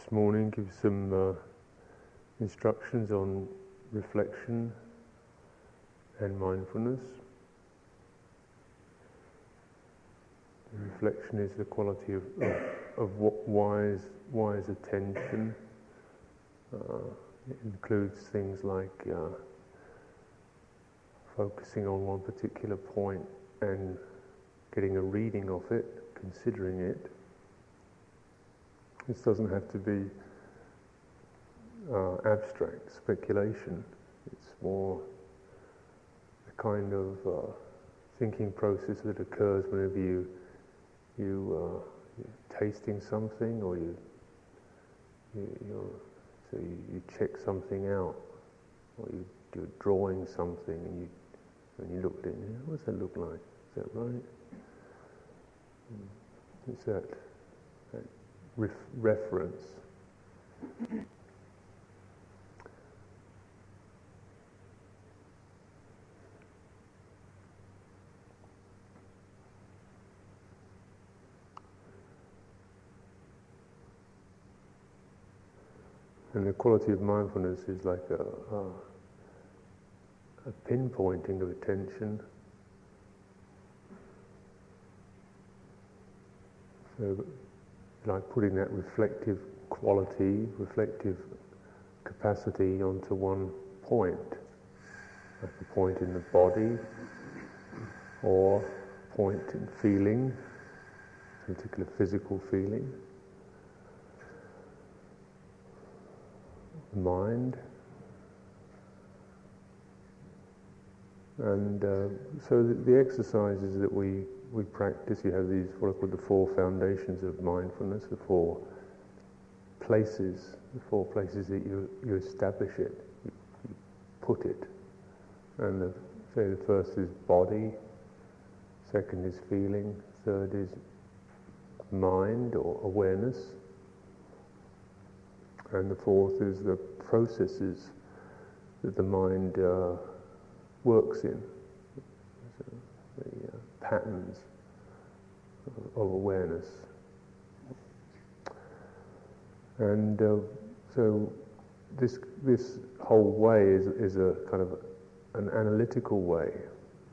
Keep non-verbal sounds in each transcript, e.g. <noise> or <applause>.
this morning give some uh, instructions on reflection and mindfulness. reflection is the quality of, of, of wise, wise attention. Uh, it includes things like uh, focusing on one particular point and getting a reading of it, considering it. This doesn't have to be uh, abstract speculation. It's more the kind of uh, thinking process that occurs whenever you you uh, you're tasting something or you, you so you, you, check something out or you, you're drawing something and you when you look at it, what does that look like? Is that right? Hmm. It's that ref- reference. And the quality of mindfulness is like a, a, a pinpointing of attention. So, like putting that reflective quality, reflective capacity onto one point, like a point in the body, or point in feeling, a particular physical feeling. mind. And uh, so the, the, exercises that we, we practice, you have these, what are called the four foundations of mindfulness, the four places, the four places that you, you establish it, you, you put it. And the, say the first is body, second is feeling, third is mind or awareness, and the fourth is the processes that the mind uh, works in, so the uh, patterns of, awareness. And uh, so this, this whole way is, is a kind of an analytical way.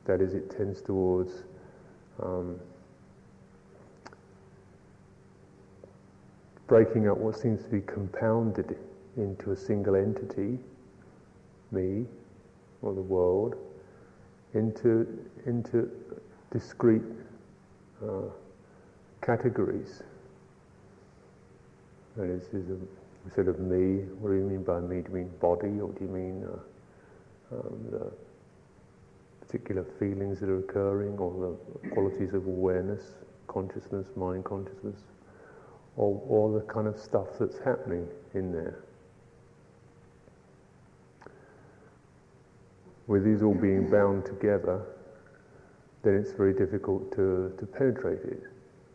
That is, it tends towards um, breaking up what seems to be compounded into a single entity, me, or the world, into, into discrete uh, categories. And That is, a, instead of me, what do you mean by me? Do you mean body, or do you mean uh, um, the particular feelings that are occurring, or the qualities of awareness, consciousness, mind consciousness? or all the kind of stuff that's happening in there. With these all being bound together, then it's very difficult to, to penetrate it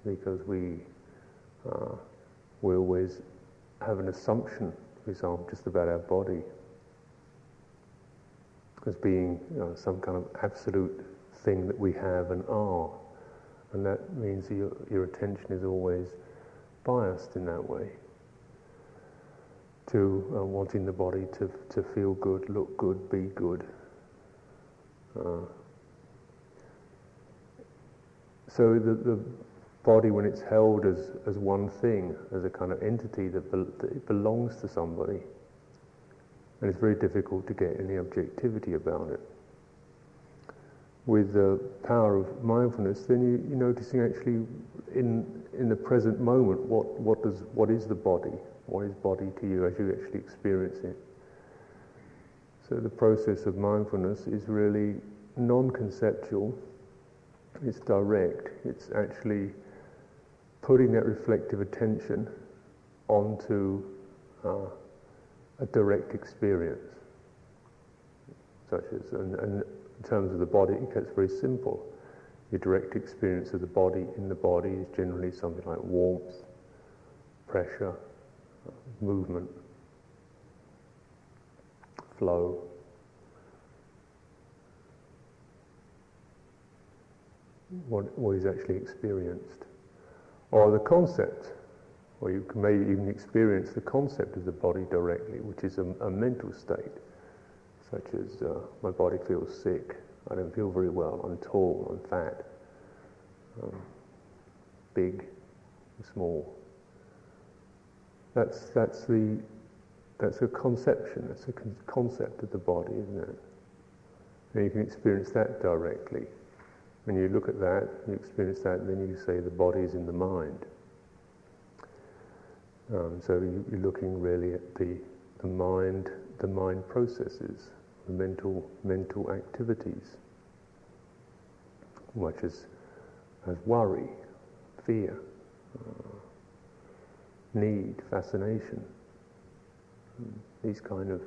because we, uh, we always have an assumption, for example, just about our body as being you know, some kind of absolute thing that we have and are. And that means your, your attention is always biased in that way to uh, wanting the body to, to feel good, look good, be good. Uh, so the, the body, when it's held as, as one thing, as a kind of entity that, be, that belongs to somebody, and it's very difficult to get any objectivity about it. With the power of mindfulness, then you, you're noticing actually in in the present moment, what, what, does, what is the body? What is body to you as you actually experience it? So the process of mindfulness is really non-conceptual, it's direct, it's actually putting that reflective attention onto uh, a direct experience. Such as, and, and in terms of the body, it gets very simple your direct experience of the body in the body is generally something like warmth, pressure, movement, flow. What, what is actually experienced. Or the concept, or you may even experience the concept of the body directly, which is a, a mental state, such as uh, my body feels sick, I don't feel very well, I'm tall, I'm fat, um, big, small. That's, that's, the, that's a conception, that's a con- concept of the body, isn't it? And you can experience that directly. When you look at that, you experience that, then you say the body is in the mind. Um, so you, are looking really at the, the mind, the mind processes, the mental mental activities, much as as worry, fear, uh, need, fascination, these kind of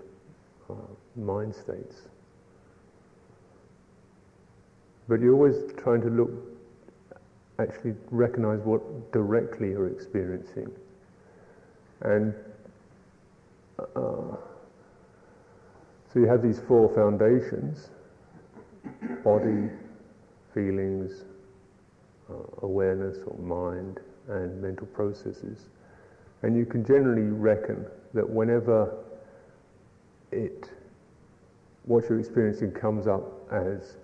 uh, mind states. But you're always trying to look, actually recognize what directly you're experiencing. And uh, so you have these four foundations body, feelings, uh, awareness or mind, and mental processes. And you can generally reckon that whenever it, what you're experiencing comes up as,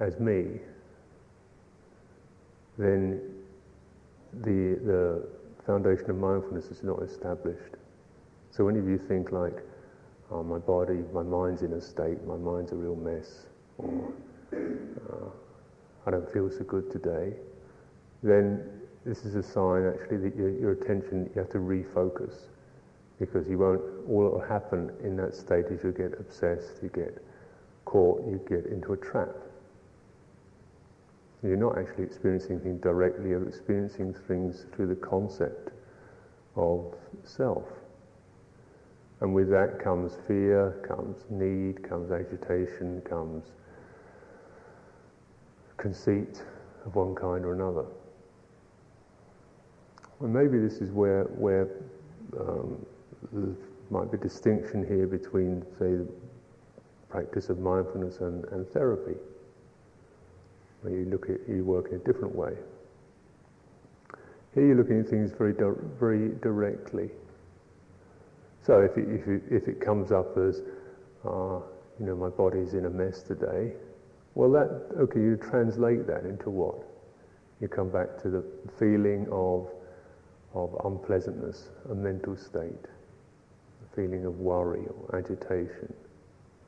as me, then the, the foundation of mindfulness is not established. So whenever you think like, oh, my body, my mind's in a state, my mind's a real mess, or uh, I don't feel so good today, then this is a sign actually that your, your attention, you have to refocus because you won't, all that will happen in that state is you get obsessed, you get caught, you get into a trap. You're not actually experiencing anything directly, you're experiencing things through the concept of self. And with that comes fear, comes need, comes agitation, comes conceit of one kind or another. And maybe this is where, where um, there might be distinction here between, say, the practice of mindfulness and, and therapy you look at you work in a different way. Here you're looking at things very very directly. So if it, if it, if it comes up as, uh, you know, my body's in a mess today, well, that okay, you translate that into what? You come back to the feeling of of unpleasantness, a mental state, a feeling of worry or agitation.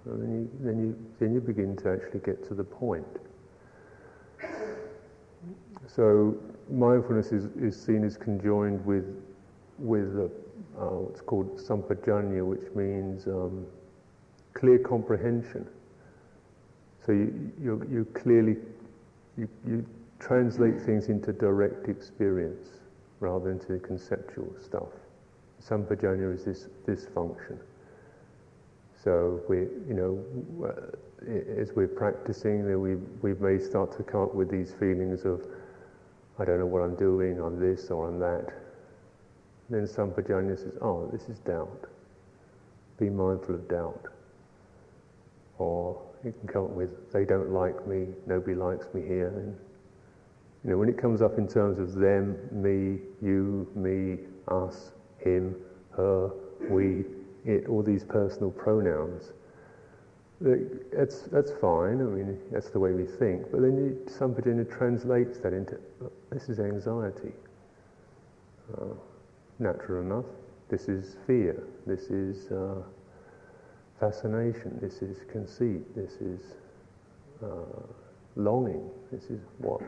And then you, then you, then you begin to actually get to the point. So mindfulness is, is seen as conjoined with, with uh, what's called sampajanya, which means um, clear comprehension. So you, you, you clearly, you, you translate things into direct experience rather than to conceptual stuff. Sampajanya is this, this function. So we, you know, as we're practicing, we, we may start to come up with these feelings of I don't know what I'm doing, I'm this or I'm that. Then some Sampajanya says, oh, this is doubt. Be mindful of doubt. Or you can come up with, they don't like me, nobody likes me here. And, you know, when it comes up in terms of them, me, you, me, us, him, her, we, it, all these personal pronouns, that's, that's fine, I mean, that's the way we think, but then you, somebody translates that into, this is anxiety. Uh, natural enough. This is fear. This is uh, fascination. This is conceit. This is uh, longing. This is what.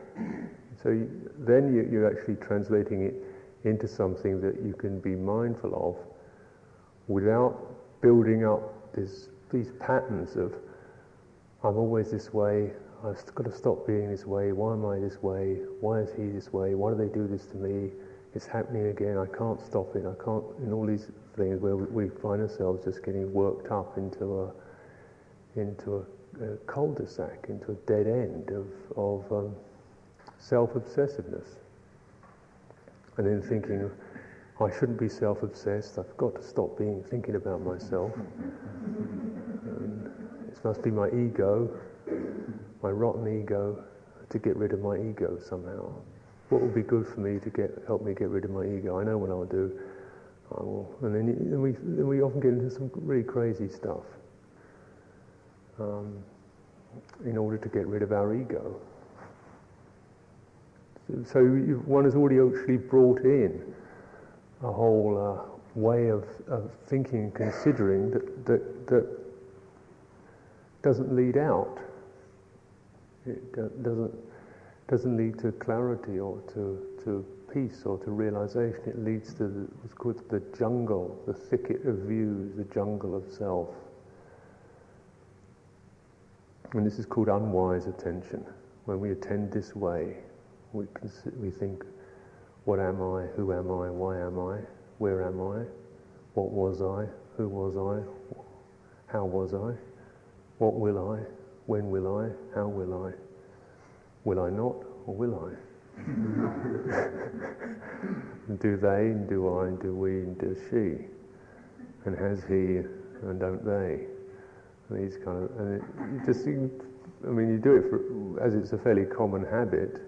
So you, then you, you're actually translating it into something that you can be mindful of without building up this these patterns of I'm always this way, I've got to stop being this way, why am I this way, why is he this way, why do they do this to me, it's happening again, I can't stop it, I can't, in all these things where we find ourselves just getting worked up into a, into a, a cul-de-sac, into a dead end of, of um, self-obsessiveness. And then thinking, I shouldn't be self-obsessed, I've got to stop being, thinking about myself. Must be my ego, my rotten ego, to get rid of my ego somehow. what will be good for me to get help me get rid of my ego? I know what I'll do. I will, and then, then we then we often get into some really crazy stuff um, in order to get rid of our ego. So, so one has already actually brought in a whole uh, way of, of thinking and considering that, that, that doesn't lead out. It doesn't, doesn't lead to clarity or to, to peace or to realization. It leads to what's called the jungle, the thicket of views, the jungle of self. And this is called unwise attention. When we attend this way, we, we think, what am I? Who am I? Why am I? Where am I? What was I? Who was I? How was I? What will I? When will I? How will I? Will I not or will I? <laughs> do they, and do I, and do we, and does she? And has he, and don't they? And these kind of, and it, just, I mean, you do it for, as it's a fairly common habit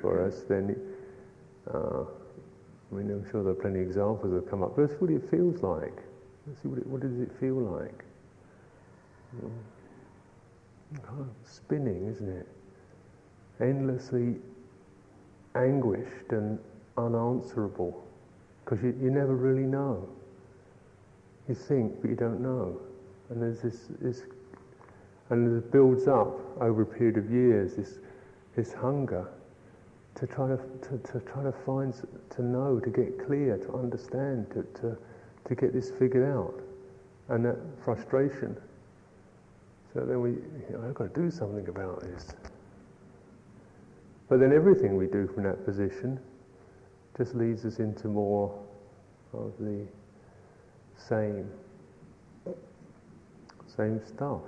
for us, then, uh, I mean, I'm sure there are plenty of examples that have come up. But that's what it feels like. Let's see what, it, what does it feel like? Oh, spinning, isn't it? Endlessly anguished and unanswerable because you, you never really know. You think, but you don't know. And there's this, this and it builds up over a period of years this, this hunger to try to, to, to try to find, to know, to get clear, to understand, to, to, to get this figured out. And that frustration. So then we, you know, I've got to do something about this. But then everything we do from that position just leads us into more of the same, same stuff.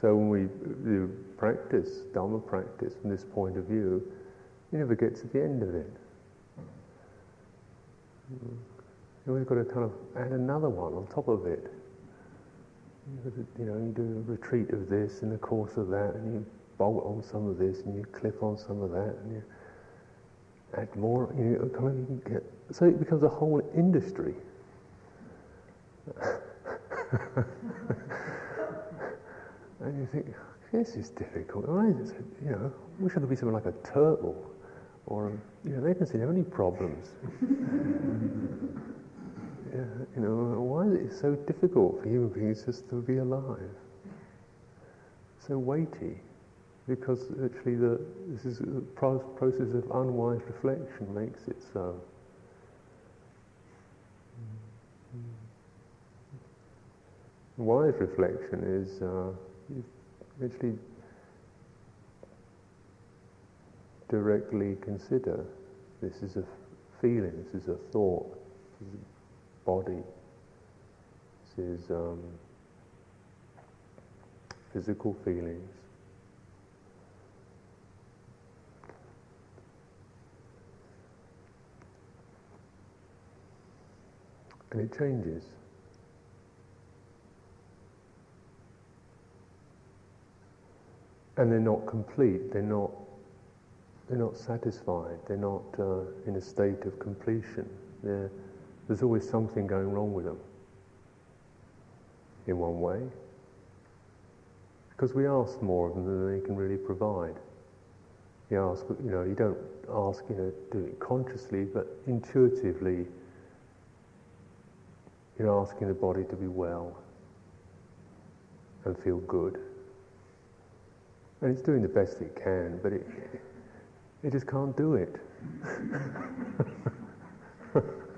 So when we do practice, Dharma practice from this point of view, you never get to the end of it. And we've got to kind of add another one on top of it. You know, you do a retreat of this in the course of that, and you bolt on some of this and you clip on some of that and you add more, you know, kind of get, so it becomes a whole industry. <laughs> and you think, this is difficult. Is you know, wish I could be something like a turtle or, you know, they don't seem to have any problems. <laughs> yeah, you know, why is it so difficult for human beings just to be alive? So weighty because actually the, this is a process of unwise reflection makes it so. Wise reflection is uh, actually directly consider this is a feeling, this is a thought, body, this is um, physical feelings. and it changes. And they're not complete, they're not, they're not satisfied, they're not uh, in a state of completion. They're, there's always something going wrong with them, in one way. Because we ask more of them than they can really provide. You ask, you know, you don't ask, you know, do it consciously, but intuitively you're asking the body to be well and feel good. And it's doing the best it can, but it, it just can't do it. <laughs>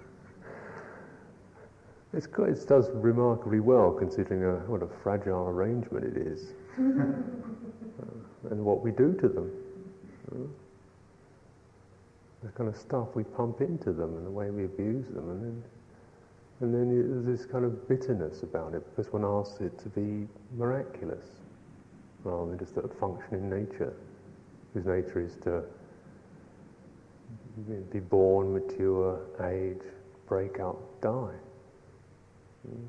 it's, it does remarkably well considering a, what a fragile arrangement it is uh, <laughs> and what we do to them. Uh, the kind of stuff we pump into them and the way we abuse them and then and then there's this kind of bitterness about it because one asks it to be miraculous rather than just a function in nature, whose nature is to be born, mature, age, break up, die. Mm.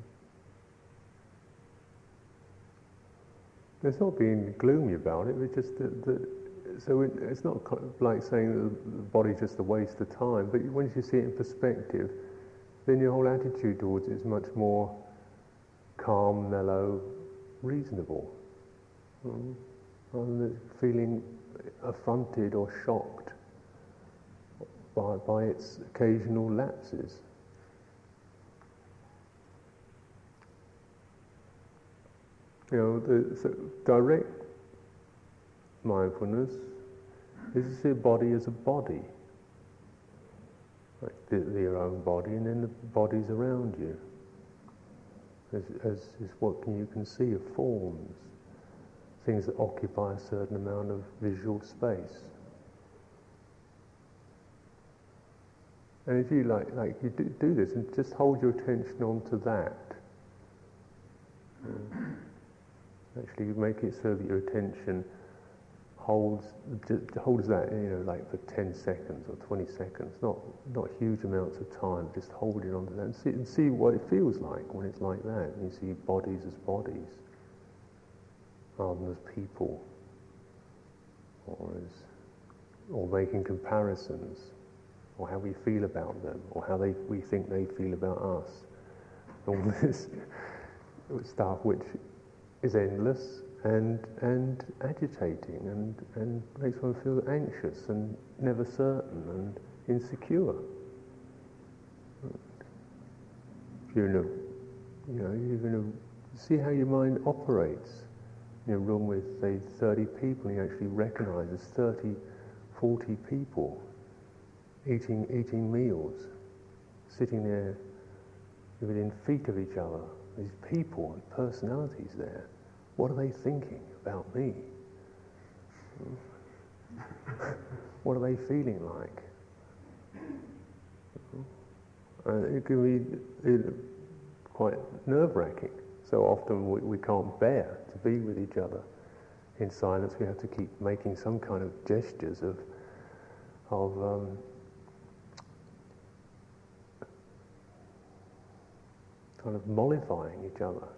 It's not being gloomy about it, it's just that, that so it, it's not like saying that the body's just a waste of time, but once you see it in perspective, then your whole attitude towards it is much more calm, mellow, reasonable. Mm. Rather than feeling affronted or shocked by, by its occasional lapses. You know, the so direct mindfulness is to see a body as a body. Like the, the, your own body and then the bodies around you. As, as is what you can see of forms, things that occupy a certain amount of visual space. And if you like, like you do, do this and just hold your attention onto that. Actually, make it so that your attention holds holds that you know like for 10 seconds or 20 seconds not not huge amounts of time just holding on to that and see, and see what it feels like when it's like that. You see bodies as bodies rather than as people or as or making comparisons or how we feel about them or how they we think they feel about us. All this <laughs> stuff which is endless and, and agitating and, and makes one feel anxious and never certain and insecure. You're in a, you know, you're going to see how your mind operates in a room with, say, 30 people, and you actually recognize there's 30, 40 people eating, eating meals, sitting there within feet of each other. These people and personalities there. What are they thinking about me? what are they feeling like? Uh, it can be it, quite nerve-wracking. So often we, we can't bear to be with each other in silence. We have to keep making some kind of gestures of, of um, kind of mollifying each other.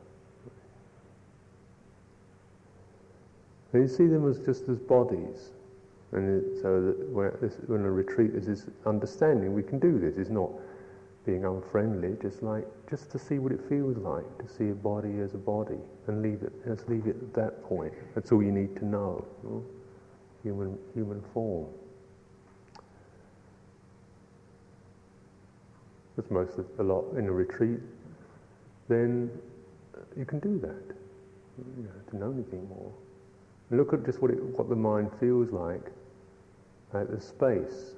You see them as just as bodies. And it, so that this, when a retreat is this understanding, we can do this. It's not being unfriendly, just like just to see what it feels like to see a body as a body, and leave it. Just leave it at that point. That's all you need to know. You know? Human human form. That's most of a lot in a retreat. Then you can do that. You don't have to know anything more. Look at just what, it, what the mind feels like at the space,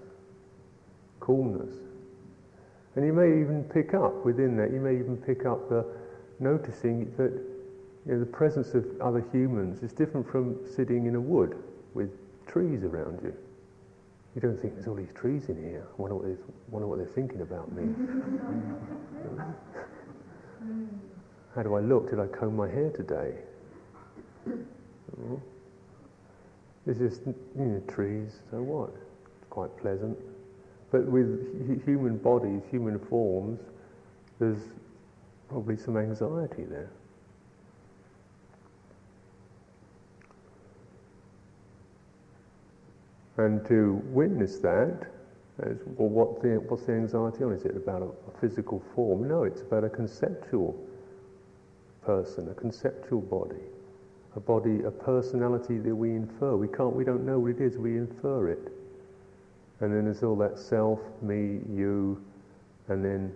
coolness. And you may even pick up within that, you may even pick up the noticing that you know, the presence of other humans is different from sitting in a wood with trees around you. You don't think there's all these trees in here. I wonder what, they're, wonder what they're thinking about me. <laughs> How do I look? Did I comb my hair today? <laughs> There's just you know, trees, so what? It's quite pleasant. But with human bodies, human forms, there's probably some anxiety there. And to witness that, as, well, what the, what's the anxiety on? Is it about a, a physical form? No, it's about a conceptual person, a conceptual body a body, a personality that we infer. We can't, we don't know what it is, we infer it. And then there's all that self, me, you, and then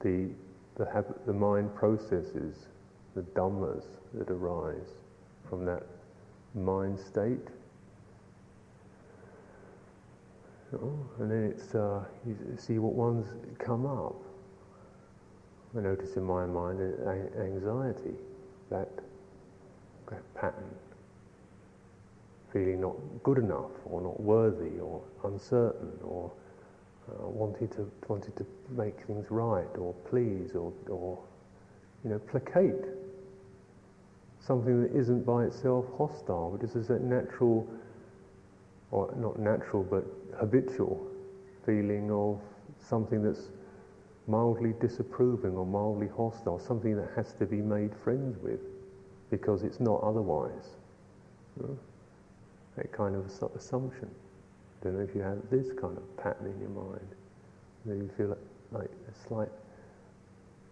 the, the, habit, the mind processes, the dhammas that arise from that mind state. Oh, and then it's, uh, you see what ones come up. I notice in my mind anxiety, that pattern. Feeling not good enough, or not worthy, or uncertain, or uh, wanting to wanting to make things right, or please, or, or you know, placate something that isn't by itself hostile, but just is a natural, or not natural, but habitual feeling of something that's mildly disapproving or mildly hostile, something that has to be made friends with because it's not otherwise. that kind of assumption. I don't know if you have this kind of pattern in your mind. Maybe you feel like a slight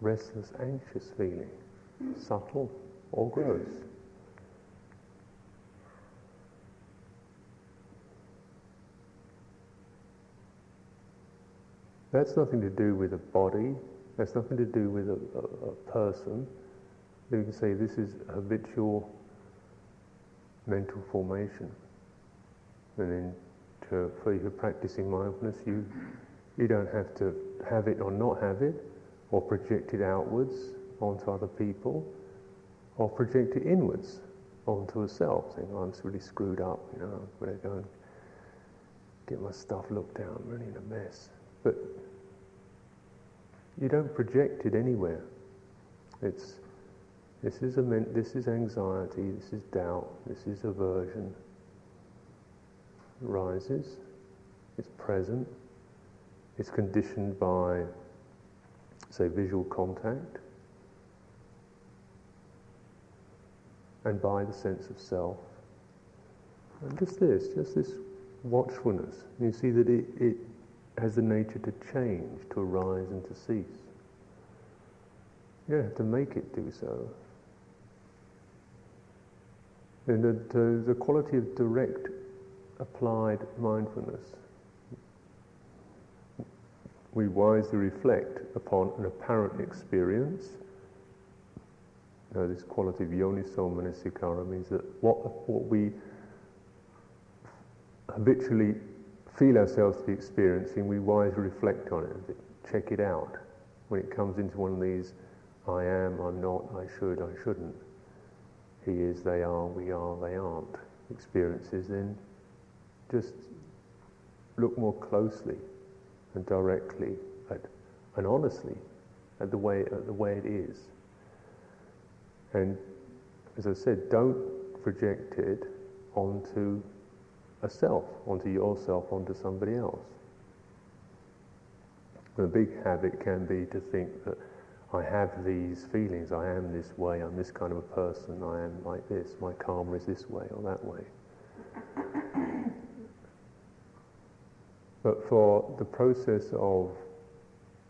restless, anxious feeling, subtle or gross. That's nothing to do with a body, that's nothing to do with a, a, a person. You can say this is habitual mental formation. And then to, for you practicing mindfulness, you, you don't have to have it or not have it, or project it outwards onto other people, or project it inwards onto a self, saying, oh, I'm really screwed up, you know, I'm going to go and get my stuff looked at, I'm really in a mess. But you don't project it anywhere. It's this is a this is anxiety, this is doubt, this is aversion. It rises, it's present, it's conditioned by say visual contact and by the sense of self. And just this, just this watchfulness. You see that it, it has the nature to change, to arise and to cease. You don't have to make it do so. The, the, the quality of direct applied mindfulness. We wisely reflect upon an apparent experience. Now, this quality of yoniso manasikara means that what, what we habitually feel ourselves to be experiencing, we wisely reflect on it, check it out. When it comes into one of these, I am, I'm not, I should, I shouldn't, he is, they are, we are, they aren't experiences, then just look more closely and directly at, and honestly at the way, at the way it is. And as I said, don't project it onto a self, onto yourself, onto somebody else. A big habit can be to think that I have these feelings, I am this way, I'm this kind of a person, I am like this, my karma is this way or that way. But for the process of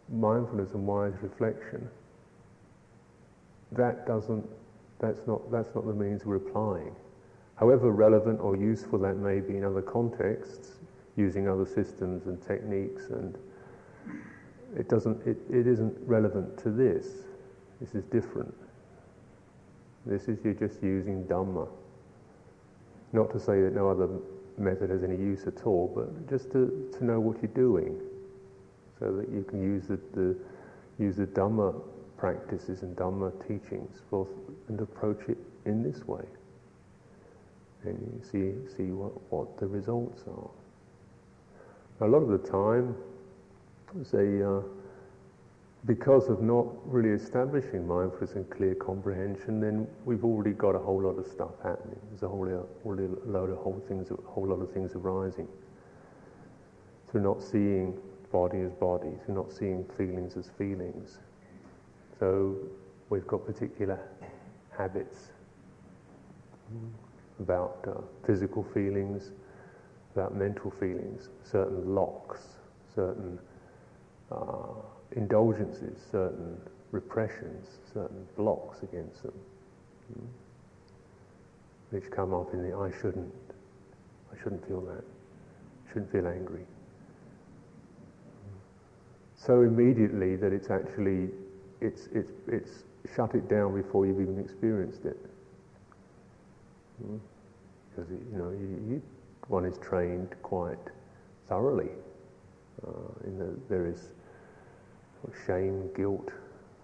mindfulness and wise reflection, that doesn't, that's not, that's not the means we're applying. However relevant or useful that may be in other contexts, using other systems and techniques and it doesn't, it, it isn't relevant to this. This is different. This is you're just using Dhamma. Not to say that no other method has any use at all, but just to, to know what you're doing so that you can use the, the, use the Dhamma practices and Dhamma teachings for, and approach it in this way. And you see, see what, what the results are. A lot of the time, say, uh, because of not really establishing mindfulness and clear comprehension, then we've already got a whole lot of stuff happening. There's a whole, whole load of whole things, a whole lot of things arising. So not seeing body as body, so not seeing feelings as feelings. So we've got particular habits about uh, physical feelings, about mental feelings, certain locks, certain uh, indulgences, certain repressions, certain blocks against them, hmm, which come up in the I shouldn't, I shouldn't feel that, shouldn't feel angry. So immediately that it's actually, it's, it's, it's shut it down before you've even experienced it. Because, hmm, you know, you, you, one is trained quite thoroughly uh, in the various shame, guilt,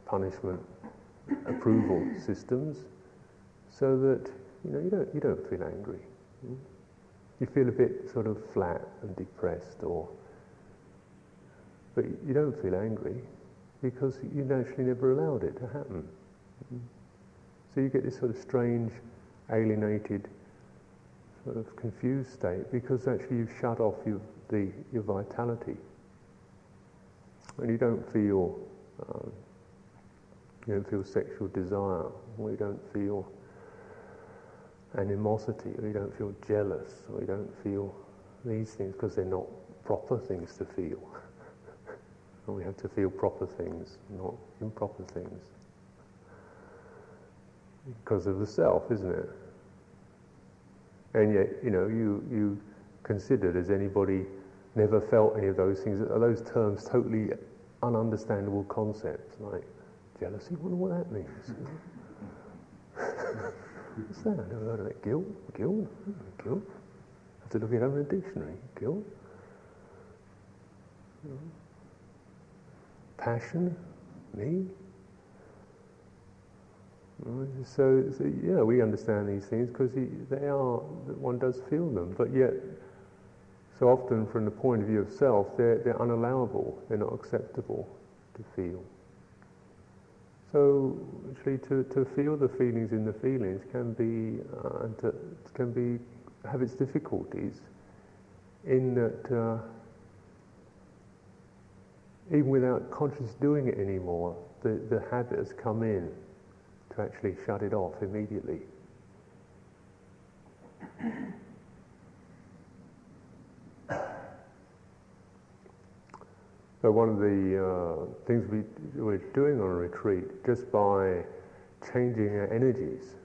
punishment, approval <coughs> systems, so that you know you don't you don't feel angry. You feel a bit sort of flat and depressed, or but you don't feel angry because you naturally never allowed it to happen. So you get this sort of strange, alienated, sort of confused state because actually you've shut off your, the, your vitality and you don't feel um, you don't feel sexual desire, or you don't feel animosity, or you don't feel jealous, or you don't feel these things because they're not proper things to feel. <laughs> and we have to feel proper things, not improper things. Because of the self, isn't it? And yet, you know, you, you considered as anybody never felt any of those things. Are those terms totally ununderstandable concepts like jealousy? Wonder what that means. <laughs> What's that? I've never heard of that. Guilt? Guilt? Guilt? I have to look it up in a dictionary. Guilt? Passion? Me? So, so, yeah, we understand these things because they are, one does feel them, but yet, so often from the point of view of self, they're, they're unallowable, they're not acceptable to feel. So actually, to, to feel the feelings in the feelings can be uh, to, can be have its difficulties. In that, uh, even without conscious doing it anymore, the, the habit has come in to actually shut it off immediately. So one of the uh, things we, we're doing on a retreat, just by changing our energies,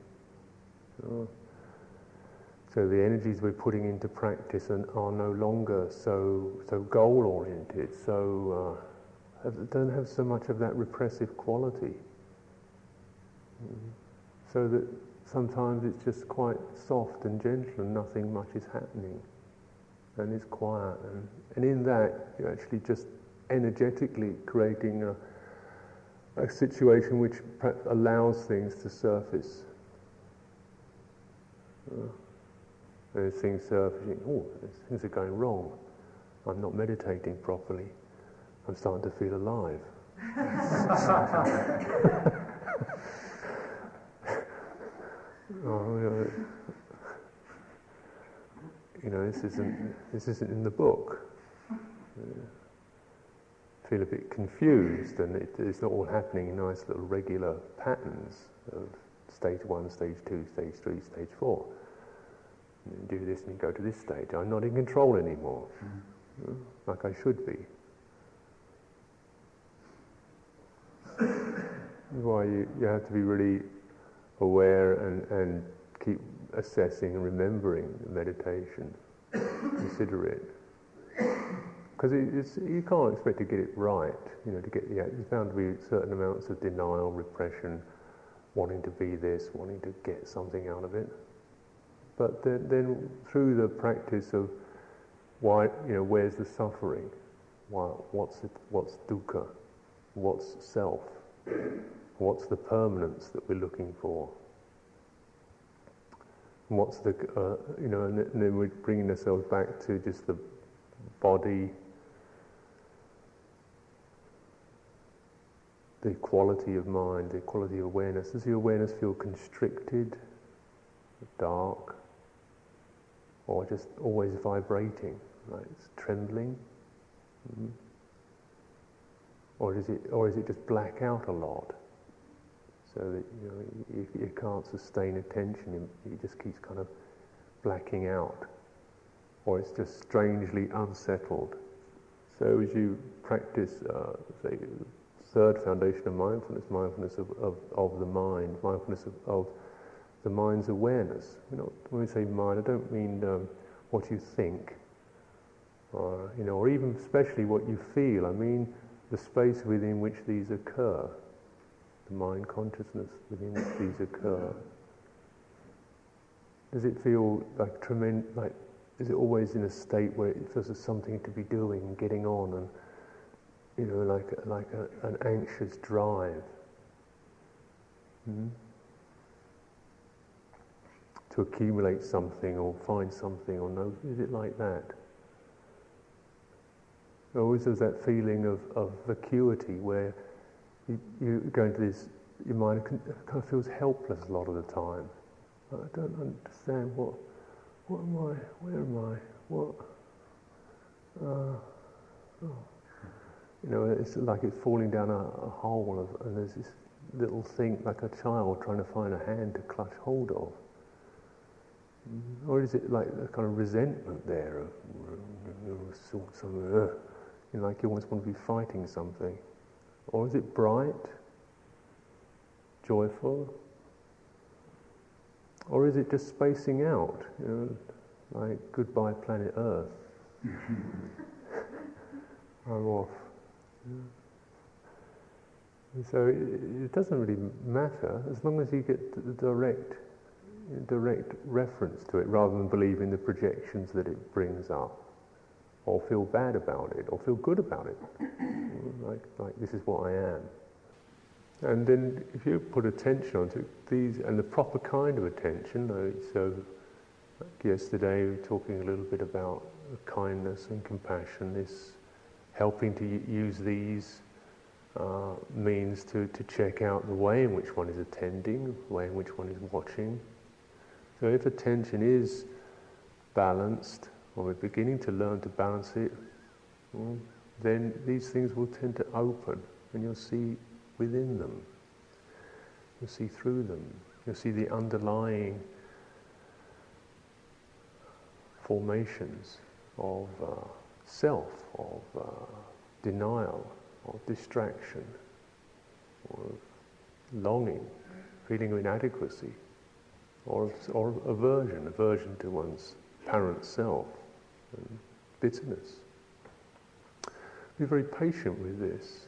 so the energies we're putting into practice are, are no longer so so goal oriented, so uh, don't have so much of that repressive quality. Mm-hmm. So that sometimes it's just quite soft and gentle and nothing much is happening. And it's quiet. And, and in that, you're actually just energetically creating a, a situation which allows things to surface. Uh, there's things surfacing, oh, things are going wrong. I'm not meditating properly. I'm starting to feel alive. <laughs> oh, you know, this isn't this isn't in the book. Feel a bit confused, and it, it's not all happening in nice little regular patterns of stage one, stage two, stage three, stage four. And do this and you go to this stage. I'm not in control anymore, mm. like I should be. why you, you have to be really aware and, and keep assessing and remembering the meditation. Consider it. Because you can't expect to get it right, you know, to get the, there's bound to be certain amounts of denial, repression, wanting to be this, wanting to get something out of it. But then, then through the practice of why, you know, where's the suffering? Why, what's, it, what's dukkha? What's self? What's the permanence that we're looking for? What's the, uh, you know, and then we're bringing ourselves back to just the body, the quality of mind, the quality of awareness. Does the awareness feel constricted, dark, or just always vibrating, right? It's trembling? Mm-hmm. Or is it, or is it just black out a lot? So that you know you, you can't sustain attention, it just keeps kind of blacking out, or it's just strangely unsettled. So as you practice, uh, say, third foundation of mindfulness, mindfulness of, of, of the mind, mindfulness of, of the mind's awareness. When we say mind, I don't mean um, what you think, or you know, or even especially what you feel. I mean the space within which these occur, the mind consciousness within which these occur. Does it feel like tremendous? Like is it always in a state where it feels there's something to be doing getting on, and you know, like like a, an anxious drive? Hmm? to accumulate something or find something or know, is it like that? always there's that feeling of, of vacuity where you, you go into this, your mind kind of feels helpless a lot of the time. I don't understand what, what am I, where am I, what, uh, oh. You know, it's like it's falling down a, a hole of, and there's this little thing like a child trying to find a hand to clutch hold of. Or is it like a kind of resentment there of some, uh, you know, like you almost want to be fighting something? Or is it bright, joyful? Or is it just spacing out, you know, like goodbye planet Earth? <laughs> I'm off. So it, doesn't really matter as long as you get the direct, direct reference to it rather than believe in the projections that it brings up or feel bad about it or feel good about it. <coughs> like, like this is what I am. And then if you put attention onto these and the proper kind of attention, so like yesterday we were talking a little bit about kindness and compassion, this helping to use these uh, means to, to check out the way in which one is attending, the way in which one is watching. So if attention is balanced, or we're beginning to learn to balance it, well, then these things will tend to open and you'll see within them. You'll see through them. You'll see the underlying formations of uh, self, of uh, denial, of distraction, or longing, feeling of inadequacy, or, or aversion, aversion to one's parent self, and bitterness. Be very patient with this.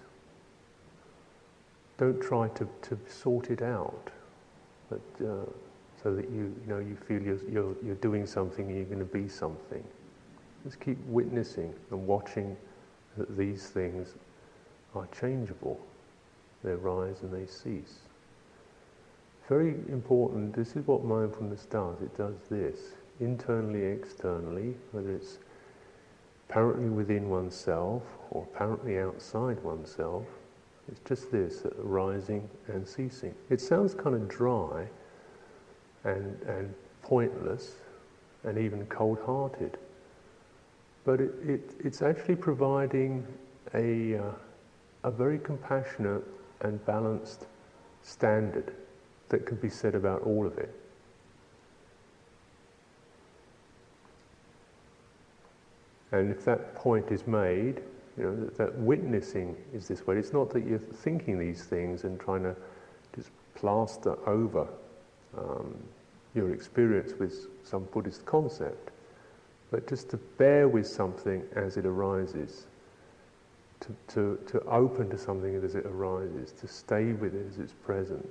Don't try to, to sort it out, but uh, so that you, you know you feel you're, you're, you're doing something and you're going to be something. Just keep witnessing and watching that these things are changeable. They rise and they cease. Very important, this is what mindfulness does. It does this, internally, externally, whether it's apparently within oneself or apparently outside oneself. It's just this, rising and ceasing. It sounds kind of dry and, and pointless and even cold-hearted but it, it, it's actually providing a, uh, a very compassionate and balanced standard that can be said about all of it. And if that point is made, you know, that, that, witnessing is this way. It's not that you're thinking these things and trying to just plaster over um, your experience with some Buddhist concept but just to bear with something as it arises, to, to, to open to something as it arises, to stay with it as it's present,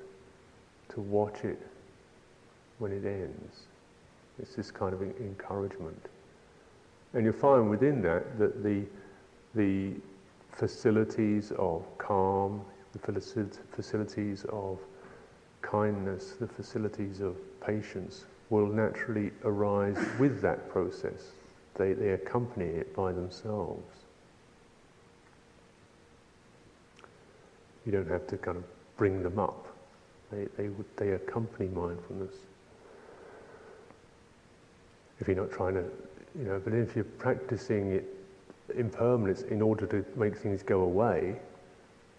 to watch it when it ends. It's this kind of encouragement. And you'll find within that that the, the facilities of calm, the facilities of kindness, the facilities of patience will naturally arise with that process. They, they accompany it by themselves. You don't have to kind of bring them up. They, they, they accompany mindfulness. If you're not trying to, you know, but if you're practicing it impermanence in order to make things go away,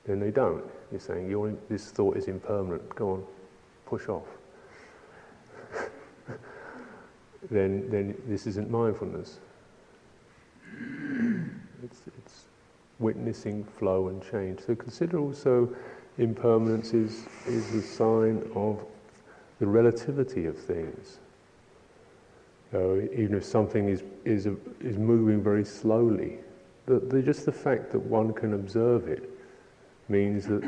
then they don't. You're saying this thought is impermanent. Go on, push off then, then this isn't mindfulness. It's, it's witnessing flow and change. So consider also impermanence is, is a sign of the relativity of things. So even if something is, is, a, is moving very slowly, the, the, just the fact that one can observe it means that,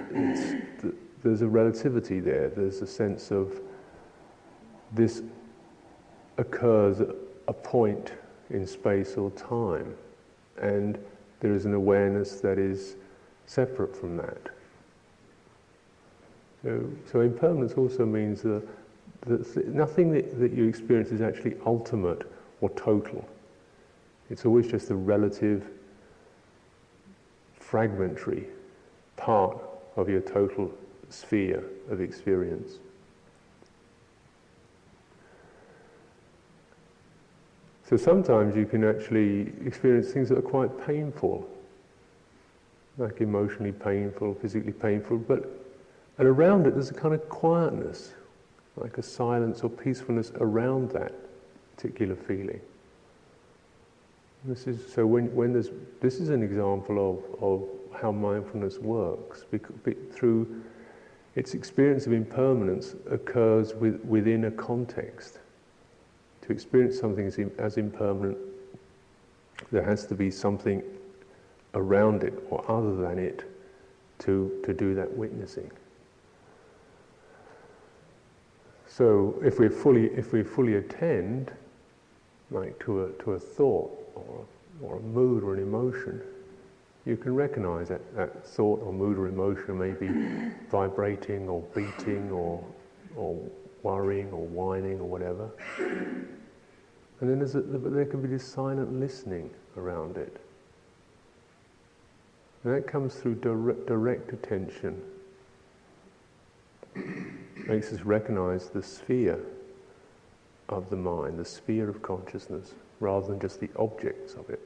that there's a relativity there. There's a sense of this occurs at a point in space or time, and there is an awareness that is separate from that. So, so impermanence also means that, that nothing that, that you experience is actually ultimate or total. It's always just a relative, fragmentary part of your total sphere of experience. So sometimes you can actually experience things that are quite painful, like emotionally painful, physically painful, but and around it there's a kind of quietness, like a silence or peacefulness around that particular feeling. This is so when, when there's this is an example of, of how mindfulness works because, through its experience of impermanence occurs with, within a context. To experience something as, impermanent, there has to be something around it or other than it to, to do that witnessing. So if we fully if we fully attend, like to a to a thought or a, or a mood or an emotion, you can recognize that that thought or mood or emotion may be <coughs> vibrating or beating or or worrying or whining or whatever. And then a, there can be this silent listening around it. And that comes through direct, direct attention. Makes us recognize the sphere of the mind, the sphere of consciousness, rather than just the objects of it.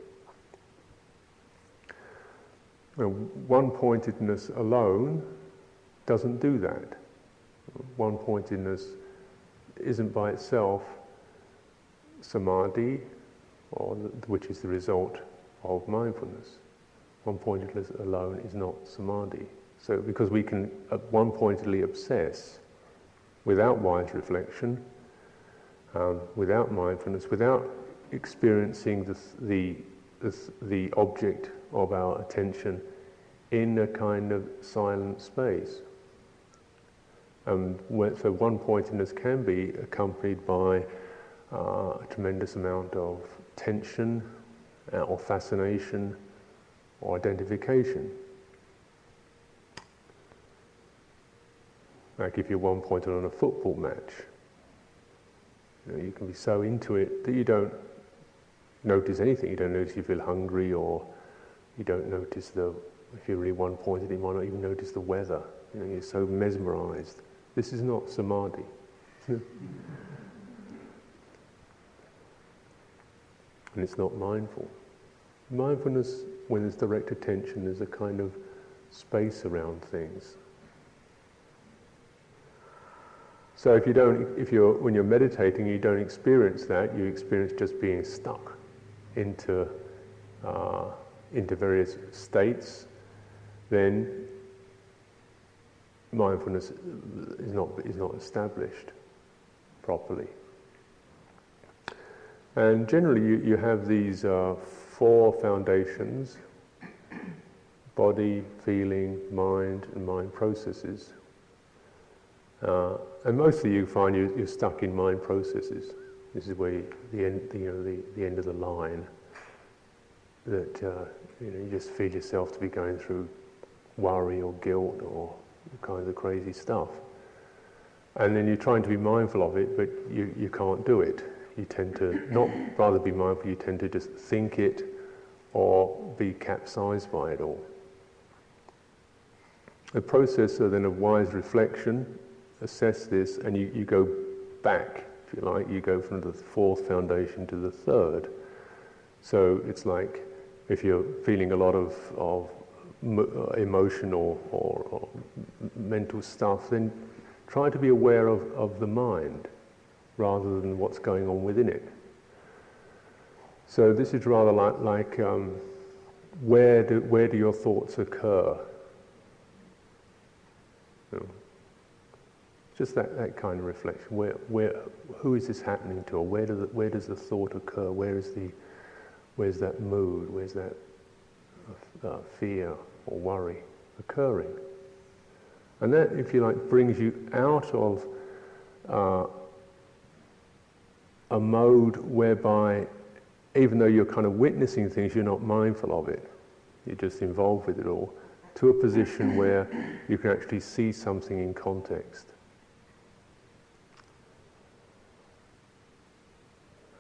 one pointedness alone doesn't do that. One pointedness isn't by itself samadhi, or which is the result of mindfulness. One pointedness alone is not samadhi. So, because we can at one pointedly obsess without wise reflection, um, without mindfulness, without experiencing the, the, the, the object of our attention in a kind of silent space. And so one pointedness can be accompanied by uh, a tremendous amount of tension uh, or fascination or identification. Like if you're one pointed on a football match, you, know, you can be so into it that you don't notice anything. You don't notice you feel hungry, or you don't notice the. If you're really one pointed, you might not even notice the weather. You know, you're so mesmerized. This is not samadhi. <laughs> and it's not mindful. Mindfulness, when there's direct attention, is a kind of space around things. So if you don't, if you're, when you're meditating, you don't experience that, you experience just being stuck into, uh, into various states, then mindfulness is not, is not established properly. And generally, you, you have these uh, four foundations body, feeling, mind, and mind processes. Uh, and mostly you find you, you're stuck in mind processes. This is where you, the, end, you know, the, the end of the line. That uh, you, know, you just feel yourself to be going through worry or guilt or kinds of crazy stuff. And then you're trying to be mindful of it, but you, you can't do it. You tend to not rather be mindful, you tend to just think it or be capsized by it all. The process then of wise reflection assess this and you, you go back, if you like, you go from the fourth foundation to the third. So it's like if you're feeling a lot of, of uh, emotion or, or, or, mental stuff, then try to be aware of, of the mind rather than what's going on within it. So this is rather like, like um, where, do, where do your thoughts occur? You know, just that, that kind of reflection. Where, where, who is this happening to? Or where, do the, where does the thought occur? Where is the, where's that mood? Where's that uh, fear or worry occurring? And that, if you like, brings you out of uh, a mode whereby, even though you're kind of witnessing things, you're not mindful of it. You're just involved with it all, to a position where you can actually see something in context.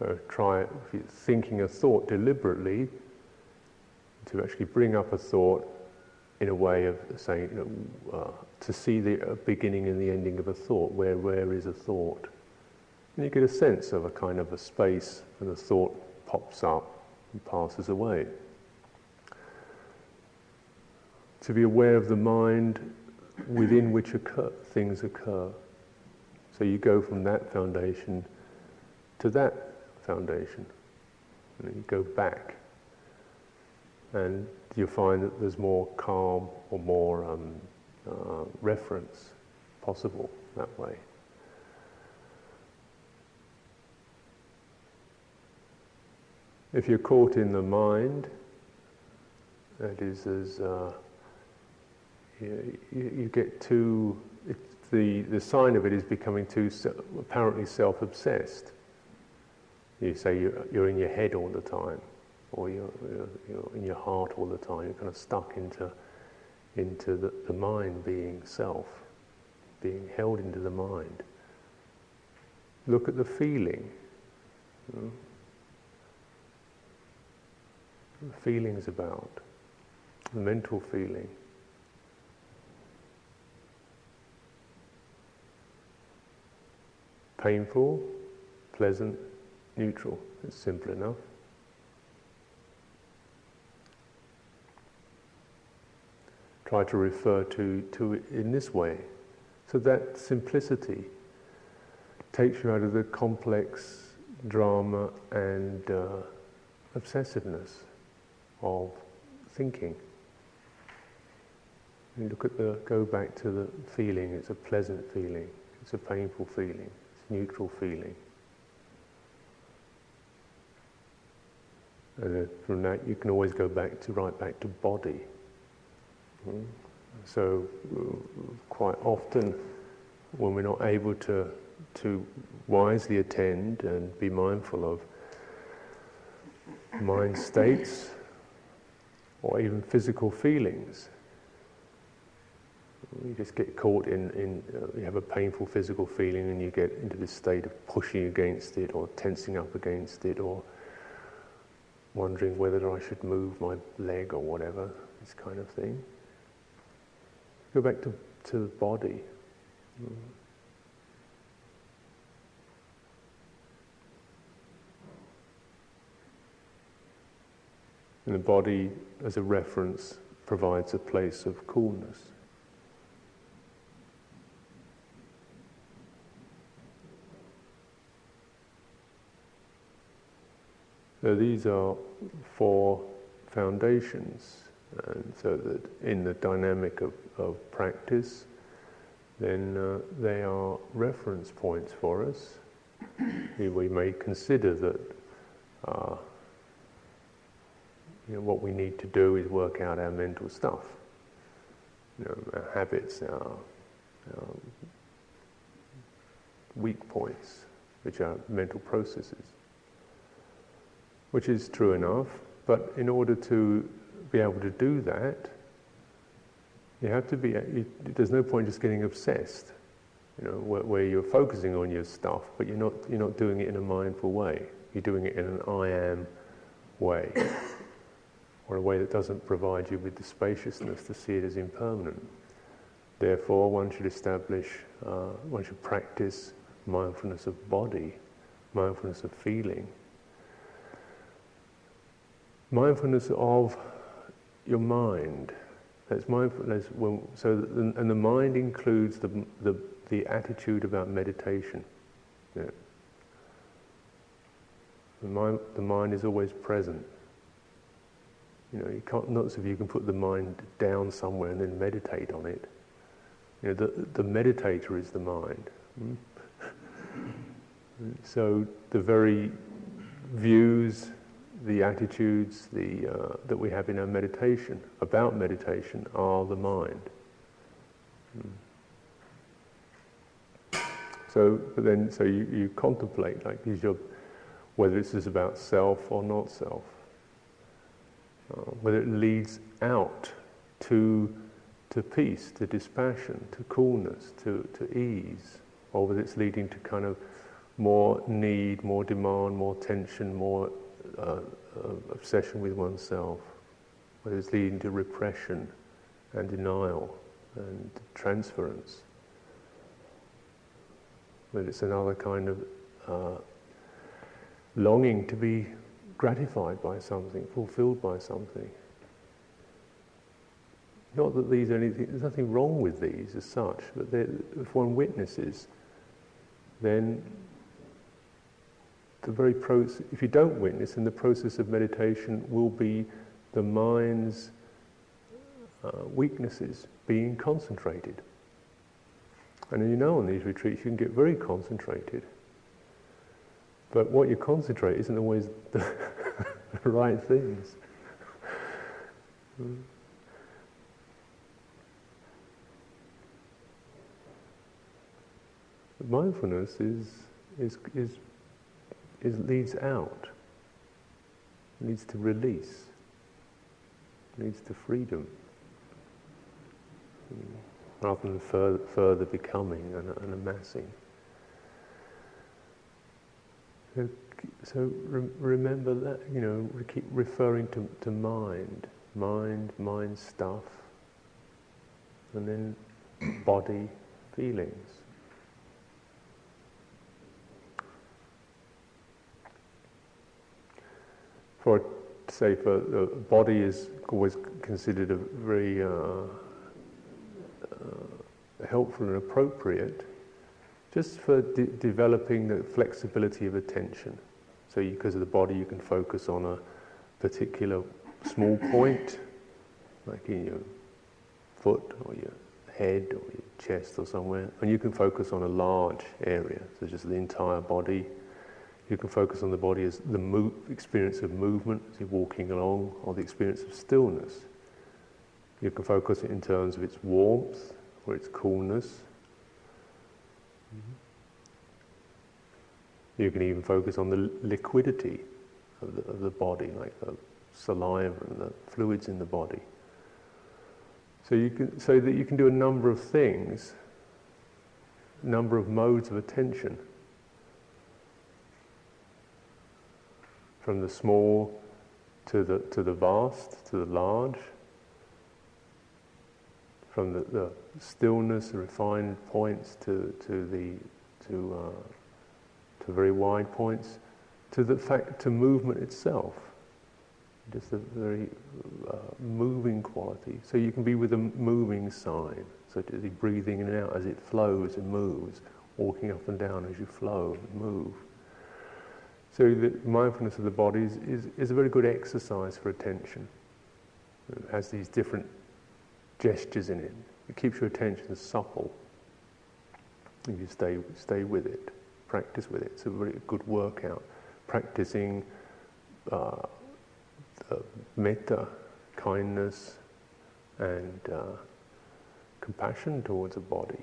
uh, try thinking a thought deliberately to actually bring up a thought in a way of saying, you know, uh, to see the uh, beginning and the ending of a thought, where, where is a thought? And you get a sense of a kind of a space and the thought pops up and passes away. To be aware of the mind within which occur, things occur. So you go from that foundation to that foundation. And you go back, and you find that there's more calm or more um, uh, reference possible that way. If you're caught in the mind, that is as uh, you, you, get too. the the sign of it is becoming too apparently self-obsessed. You say you're, you're in your head all the time, or you're, you're, you're, in your heart all the time. You're kind of stuck into into the, the mind being self, being held into the mind. Look at the feeling. You know, the feelings about the mental feeling. Painful, pleasant, neutral. It's simple enough. Try to refer to, to it in this way. So that simplicity takes you out of the complex drama and uh, obsessiveness of thinking. You look at the, go back to the feeling, it's a pleasant feeling, it's a painful feeling, it's a neutral feeling. And from that you can always go back to, right back to body. Mm. So quite often when we're not able to, to wisely attend and be mindful of mind states or even physical feelings, you just get caught in, in uh, you have a painful physical feeling and you get into this state of pushing against it or tensing up against it or wondering whether I should move my leg or whatever, this kind of thing. Go back to, to the body. And the body, as a reference, provides a place of coolness. So these are four foundations, and so that in the dynamic of, of practice, then uh, they are reference points for us. <coughs> we may consider that uh, you know, what we need to do is work out our mental stuff, you know, our habits, our, our weak points, which are mental processes which is true enough, but in order to be able to do that, you have to be, you, there's no point just getting obsessed, you know, where, where, you're focusing on your stuff, but you're not, you're not doing it in a mindful way. You're doing it in an I am way, or a way that doesn't provide you with the spaciousness to see it as impermanent. Therefore, one should establish, uh, one should practice mindfulness of body, mindfulness of feeling, mindfulness of your mind. That's mindfulness. When, so, and the mind includes the, the, the attitude about meditation. Yeah. The mind, the mind is always present. You know, you can't, not as if you can put the mind down somewhere and then meditate on it. You know, the, the meditator is the mind. Hmm? <laughs> so the very views, the attitudes the, uh, that we have in our meditation about meditation are the mind. Hmm. So, but then, so you, you contemplate, like, is your, whether this is about self or not self, whether it leads out to, to peace, to dispassion, to coolness, to, to ease, or whether it's leading to kind of more need, more demand, more tension, more uh, obsession with oneself, whether it's leading to repression and denial and transference, whether it's another kind of uh, longing to be gratified by something, fulfilled by something. Not that these are anything, there's nothing wrong with these as such, but if one witnesses, then the very process, if you don't witness, then the process of meditation will be the mind's uh, weaknesses being concentrated. And you know on these retreats you can get very concentrated. But what you concentrate isn't always the <laughs> right things. Mm. Mindfulness is, is, is, is leads out, leads to release, leads to freedom, mm. rather than further, further becoming and, and amassing. So, so re- remember that, you know, we keep referring to, to mind, mind, mind stuff, and then body, feelings. For say, for the body is always considered a very uh, uh, helpful and appropriate just for de- developing the flexibility of attention. So, because of the body, you can focus on a particular small point, like in your foot or your head or your chest or somewhere, and you can focus on a large area, so just the entire body. You can focus on the body as the experience of movement as you're walking along, or the experience of stillness. You can focus it in terms of its warmth or its coolness, Mm-hmm. You can even focus on the liquidity of the, of the body, like the saliva and the fluids in the body. So, you can, so that you can do a number of things, number of modes of attention. From the small to the, to the vast, to the large, from the, the stillness, the refined points to, to the to uh, to very wide points, to the fact, to movement itself. Just a very uh, moving quality. So you can be with a moving sign, such as breathing in and out as it flows and moves, walking up and down as you flow and move. So the mindfulness of the body is, is, is a very good exercise for attention. It has these different gestures in it. It keeps your attention supple. If you stay, stay with it practice with it. It's a very good workout. Practicing uh, metta, kindness, and uh, compassion towards a body.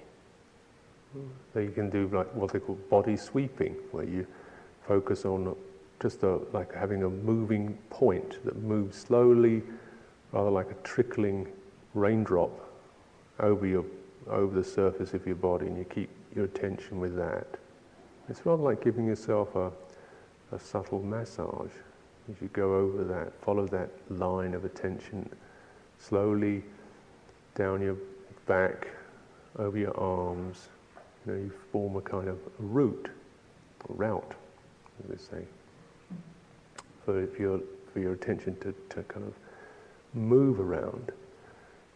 So you can do like what they call body sweeping, where you focus on just a, like having a moving point that moves slowly, rather like a trickling raindrop over your over the surface of your body, and you keep your attention with that. It's rather like giving yourself a, a subtle massage. As you go over that, follow that line of attention slowly down your back, over your arms. You know, you form a kind of route, a route, as they say, for, your, for your attention to, to kind of move around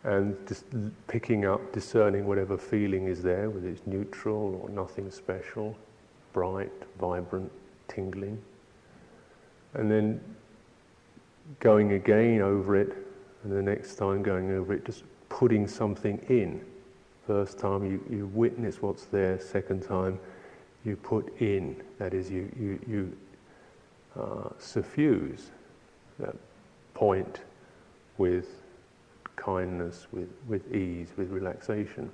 and just picking up, discerning whatever feeling is there, whether it's neutral or nothing special bright, vibrant, tingling. And then going again over it, and the next time going over it, just putting something in. First time you, you witness what's there, second time you put in. That is, you, you, you uh, suffuse that point with kindness, with, with ease, with relaxation,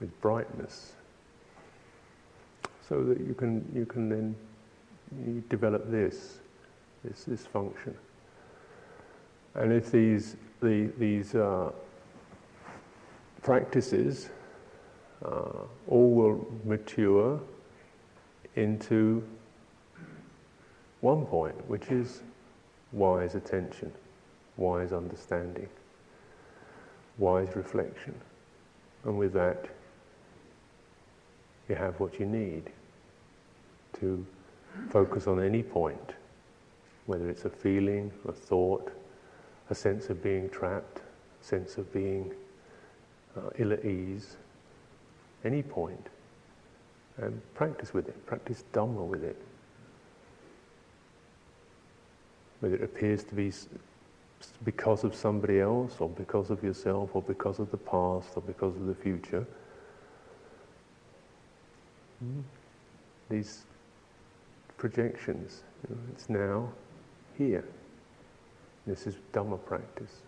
with brightness so that you can, you can then you develop this, this, this function. And if these, the, these uh, practices uh, all will mature into one point, which is wise attention, wise understanding, wise reflection. And with that, you have what you need to focus on any point, whether it's a feeling, a thought, a sense of being trapped, a sense of being uh, ill at ease, any point, and practice with it, practice Dhamma with it. whether it appears to be because of somebody else, or because of yourself, or because of the past, or because of the future. Hmm. These projections, you know, it's now, here. This is Dhamma practice.